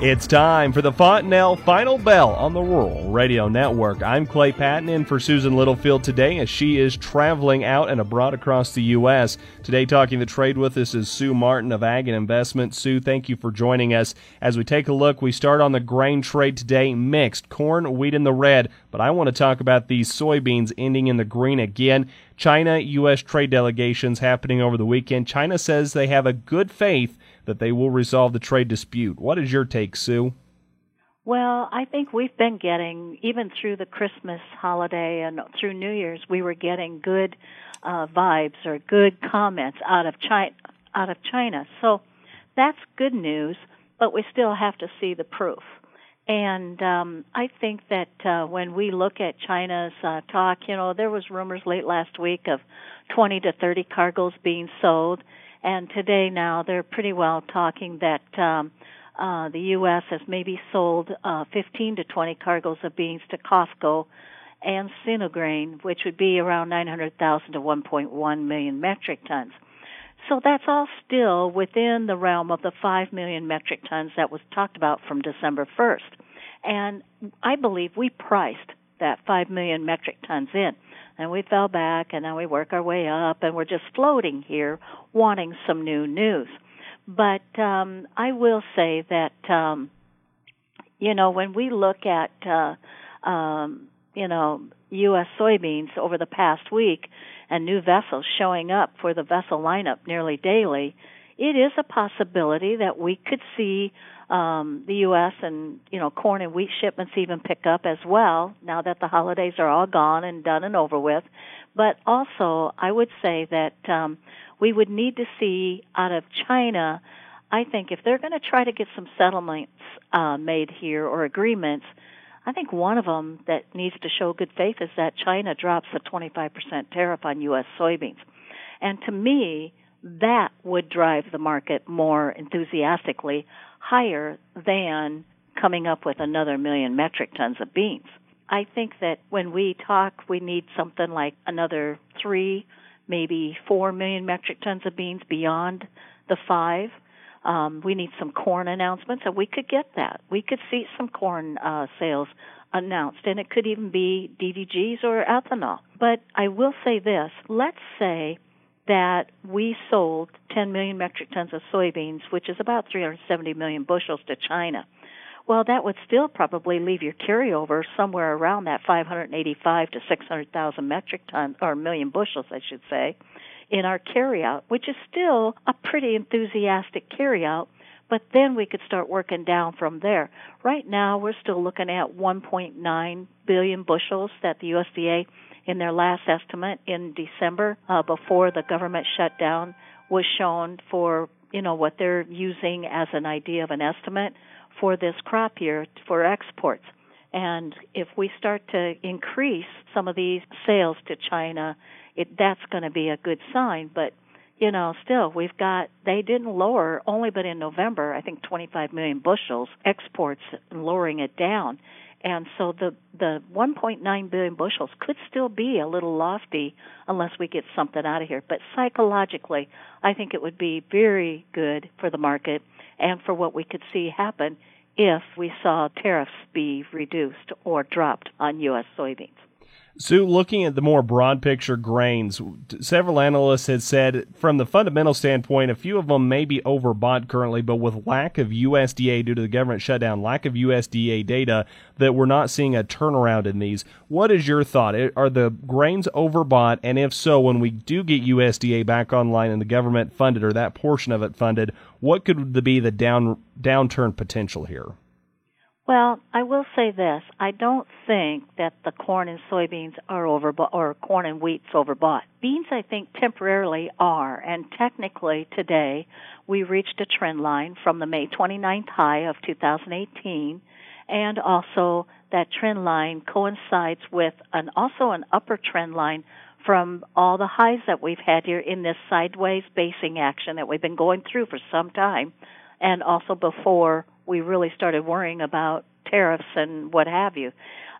It's time for the Fontanelle Final Bell on the Rural Radio Network. I'm Clay Patton in for Susan Littlefield today as she is traveling out and abroad across the U.S. Today, talking the trade with us is Sue Martin of Ag and Investment. Sue, thank you for joining us. As we take a look, we start on the grain trade today mixed corn, wheat in the red, but I want to talk about these soybeans ending in the green again. China U.S. trade delegations happening over the weekend. China says they have a good faith that they will resolve the trade dispute. What is your take, Sue? Well, I think we've been getting, even through the Christmas holiday and through New Year's, we were getting good uh, vibes or good comments out of China. Out of China, so that's good news. But we still have to see the proof. And um, I think that uh, when we look at China's uh, talk, you know, there was rumors late last week of 20 to 30 cargoes being sold, and today now they're pretty well talking that um, uh, the U.S. has maybe sold uh, 15 to 20 cargoes of beans to COSCO and Syngenta, which would be around 900,000 to 1.1 million metric tons. So that's all still within the realm of the 5 million metric tons that was talked about from December 1st. And I believe we priced that 5 million metric tons in. And we fell back and now we work our way up and we're just floating here wanting some new news. But um I will say that um you know when we look at uh um you know US soybeans over the past week and new vessels showing up for the vessel lineup nearly daily, it is a possibility that we could see um, the U.S. and you know corn and wheat shipments even pick up as well now that the holidays are all gone and done and over with. But also, I would say that um, we would need to see out of China. I think if they're going to try to get some settlements uh, made here or agreements, I think one of them that needs to show good faith is that China drops the 25% tariff on U.S. soybeans. And to me, that would drive the market more enthusiastically higher than coming up with another million metric tons of beans. I think that when we talk, we need something like another three, maybe four million metric tons of beans beyond the five. Um, we need some corn announcements, and we could get that. We could see some corn uh, sales announced, and it could even be DDGs or ethanol. But I will say this: let's say that we sold 10 million metric tons of soybeans, which is about 370 million bushels to China. Well, that would still probably leave your carryover somewhere around that 585 to 600,000 metric tons or million bushels, I should say, in our carryout, which is still a pretty enthusiastic carryout. But then we could start working down from there. Right now, we're still looking at 1.9 billion bushels that the USDA in their last estimate in December uh, before the government shutdown was shown for you know what they're using as an idea of an estimate for this crop year for exports. And if we start to increase some of these sales to China, it, that's going to be a good sign. But you know, still we've got they didn't lower only but in November, I think 25 million bushels exports, lowering it down. And so the the 1.9 billion bushels could still be a little lofty unless we get something out of here. But psychologically, I think it would be very good for the market and for what we could see happen if we saw tariffs be reduced or dropped on U.S. soybeans. Sue, looking at the more broad picture grains, several analysts had said from the fundamental standpoint, a few of them may be overbought currently, but with lack of USDA due to the government shutdown, lack of USDA data, that we're not seeing a turnaround in these. What is your thought? Are the grains overbought? And if so, when we do get USDA back online and the government funded or that portion of it funded, what could be the down downturn potential here? Well, I will say this. I don't think that the corn and soybeans are overbought, or corn and wheat's overbought. Beans, I think, temporarily are, and technically today we reached a trend line from the May 29th high of 2018, and also that trend line coincides with an also an upper trend line from all the highs that we've had here in this sideways basing action that we've been going through for some time, and also before we really started worrying about tariffs and what have you.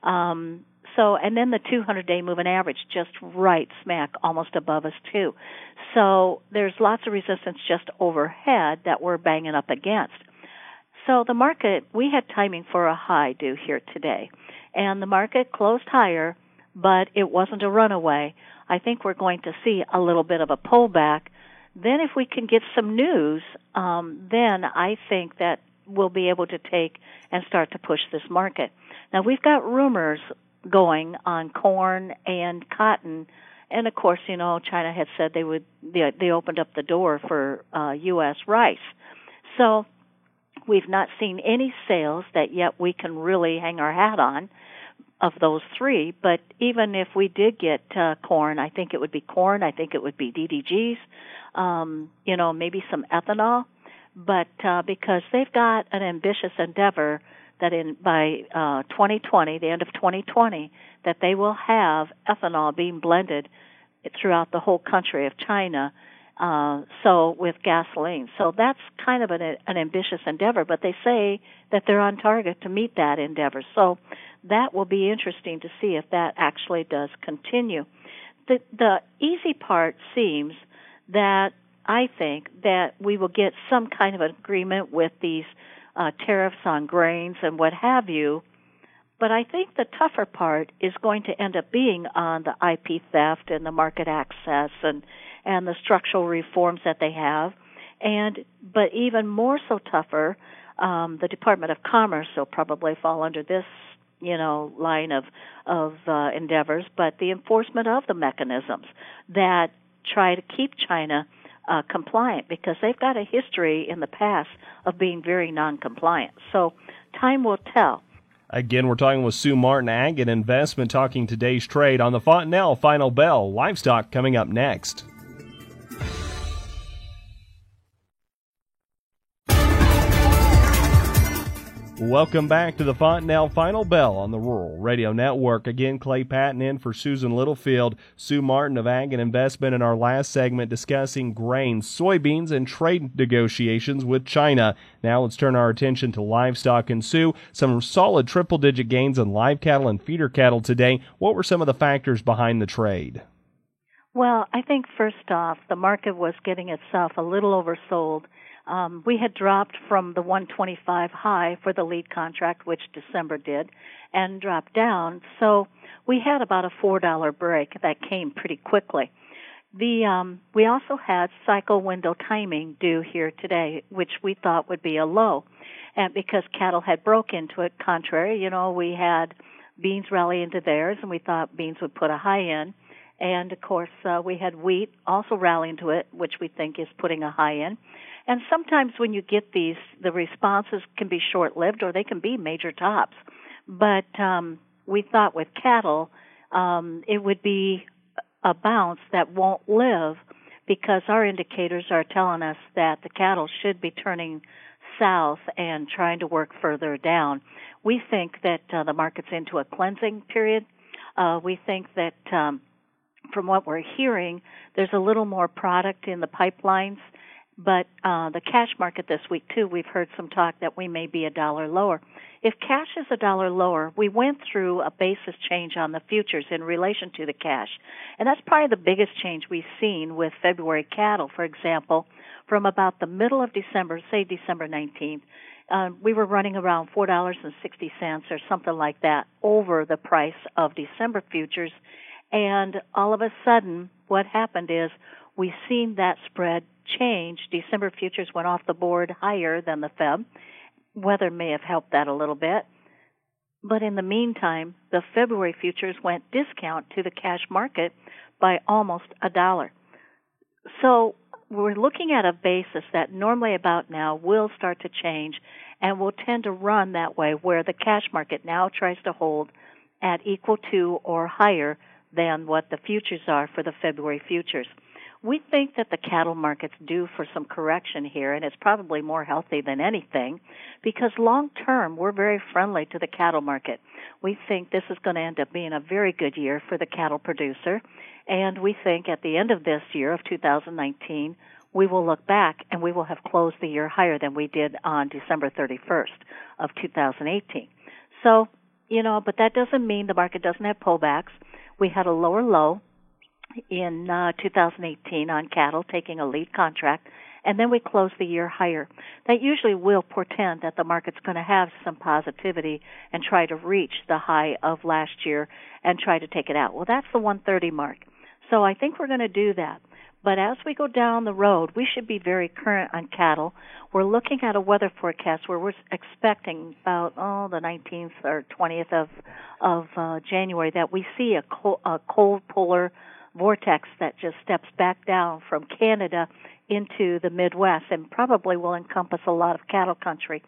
Um, so, and then the 200 day moving average just right smack almost above us too. So there's lots of resistance just overhead that we're banging up against. So the market, we had timing for a high due here today, and the market closed higher, but it wasn't a runaway. I think we're going to see a little bit of a pullback. Then, if we can get some news, um, then I think that we'll be able to take and start to push this market. Now, we've got rumors going on corn and cotton. And of course, you know, China had said they would they, they opened up the door for uh, U.S. rice. So we've not seen any sales that yet we can really hang our hat on of those three. But even if we did get uh, corn, I think it would be corn. I think it would be DDGs. Um, you know, maybe some ethanol. But uh, because they've got an ambitious endeavor that in by uh, 2020, the end of 2020, that they will have ethanol being blended throughout the whole country of China. Uh, so with gasoline, so that's kind of an, an ambitious endeavor, but they say that they're on target to meet that endeavor. So that will be interesting to see if that actually does continue. The the easy part seems that I think that we will get some kind of agreement with these uh, tariffs on grains and what have you. But I think the tougher part is going to end up being on the IP theft and the market access and and the structural reforms that they have, and but even more so tougher, um, the Department of Commerce will probably fall under this you know line of of uh, endeavors, but the enforcement of the mechanisms that try to keep China uh, compliant because they've got a history in the past of being very non-compliant. So time will tell. Again, we're talking with Sue Martin, Ag and Investment, talking today's trade on the Fontanelle Final Bell. Livestock coming up next. Welcome back to the Fontanelle Final Bell on the Rural Radio Network. Again, Clay Patton in for Susan Littlefield, Sue Martin of Ag and Investment in our last segment discussing grain, soybeans, and trade negotiations with China. Now let's turn our attention to livestock and Sue. Some solid triple digit gains in live cattle and feeder cattle today. What were some of the factors behind the trade? Well, I think first off, the market was getting itself a little oversold um, we had dropped from the 125 high for the lead contract, which December did, and dropped down. So we had about a four dollar break that came pretty quickly. The um, we also had cycle window timing due here today, which we thought would be a low, and because cattle had broke into it. Contrary, you know, we had beans rally into theirs, and we thought beans would put a high in. And of course, uh, we had wheat also rallying to it, which we think is putting a high in. And sometimes when you get these, the responses can be short lived or they can be major tops. But um, we thought with cattle, um, it would be a bounce that won't live because our indicators are telling us that the cattle should be turning south and trying to work further down. We think that uh, the market's into a cleansing period. Uh, we think that um, from what we're hearing, there's a little more product in the pipelines but uh, the cash market this week too, we've heard some talk that we may be a dollar lower. If cash is a dollar lower, we went through a basis change on the futures in relation to the cash, and that's probably the biggest change we've seen with February cattle. For example, from about the middle of December, say December 19th, uh, we were running around four dollars and sixty cents or something like that over the price of December futures, and all of a sudden, what happened is we've seen that spread change. December futures went off the board higher than the Feb. Weather may have helped that a little bit. But in the meantime, the February futures went discount to the cash market by almost a dollar. So we're looking at a basis that normally about now will start to change and will tend to run that way where the cash market now tries to hold at equal to or higher than what the futures are for the February futures. We think that the cattle market's due for some correction here, and it's probably more healthy than anything because long term we're very friendly to the cattle market. We think this is going to end up being a very good year for the cattle producer, and we think at the end of this year of 2019 we will look back and we will have closed the year higher than we did on December 31st of 2018. So, you know, but that doesn't mean the market doesn't have pullbacks. We had a lower low in uh, 2018 on cattle taking a lead contract and then we close the year higher. That usually will portend that the market's going to have some positivity and try to reach the high of last year and try to take it out. Well, that's the 130 mark. So I think we're going to do that. But as we go down the road, we should be very current on cattle. We're looking at a weather forecast where we're expecting about oh the 19th or 20th of of uh, January that we see a cold, a cold polar vortex that just steps back down from Canada into the Midwest and probably will encompass a lot of cattle country.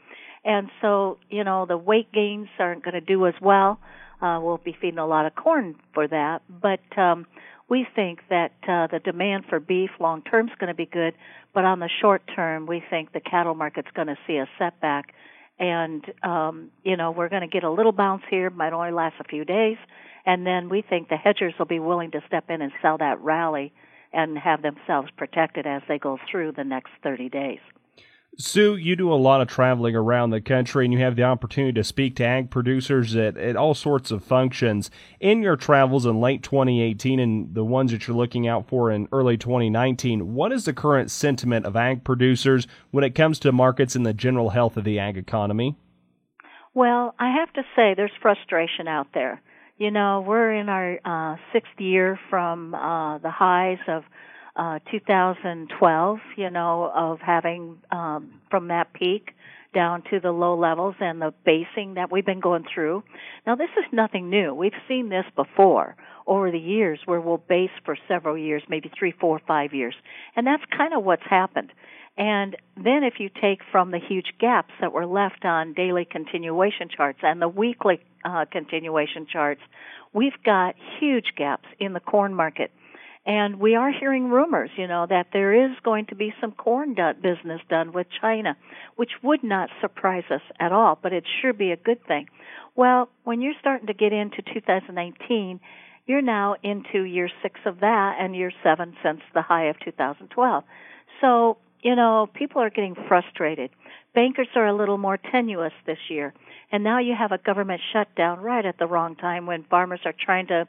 And so, you know, the weight gains aren't going to do as well. Uh, we'll be feeding a lot of corn for that, but um, we think that uh, the demand for beef long term is going to be good, but on the short term, we think the cattle market's going to see a setback. And, um, you know, we're going to get a little bounce here, might only last a few days, and then we think the hedgers will be willing to step in and sell that rally and have themselves protected as they go through the next 30 days. Sue, you do a lot of traveling around the country and you have the opportunity to speak to ag producers at, at all sorts of functions. In your travels in late 2018 and the ones that you're looking out for in early 2019, what is the current sentiment of ag producers when it comes to markets and the general health of the ag economy? Well, I have to say there's frustration out there. You know, we're in our uh, sixth year from uh, the highs of uh, 2012, you know, of having um, from that peak down to the low levels and the basing that we've been going through. Now, this is nothing new. We've seen this before over the years where we'll base for several years, maybe three, four, five years. And that's kind of what's happened. And then if you take from the huge gaps that were left on daily continuation charts and the weekly uh, continuation charts, we've got huge gaps in the corn market. And we are hearing rumors, you know, that there is going to be some corn business done with China, which would not surprise us at all, but it sure be a good thing. Well, when you're starting to get into 2019, you're now into year six of that and year seven since the high of 2012. So you know, people are getting frustrated. Bankers are a little more tenuous this year. And now you have a government shutdown right at the wrong time when farmers are trying to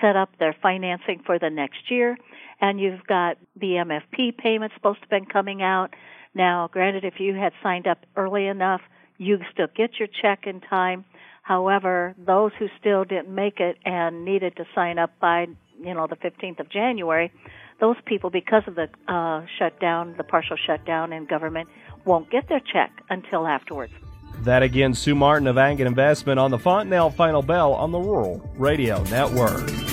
set up their financing for the next year. And you've got the MFP payment supposed to have been coming out. Now, granted, if you had signed up early enough, you still get your check in time. However, those who still didn't make it and needed to sign up by, you know, the 15th of January, those people, because of the uh, shutdown, the partial shutdown in government, won't get their check until afterwards. That again, Sue Martin of Ag and Investment on the Fontanelle Final Bell on the Rural Radio Network.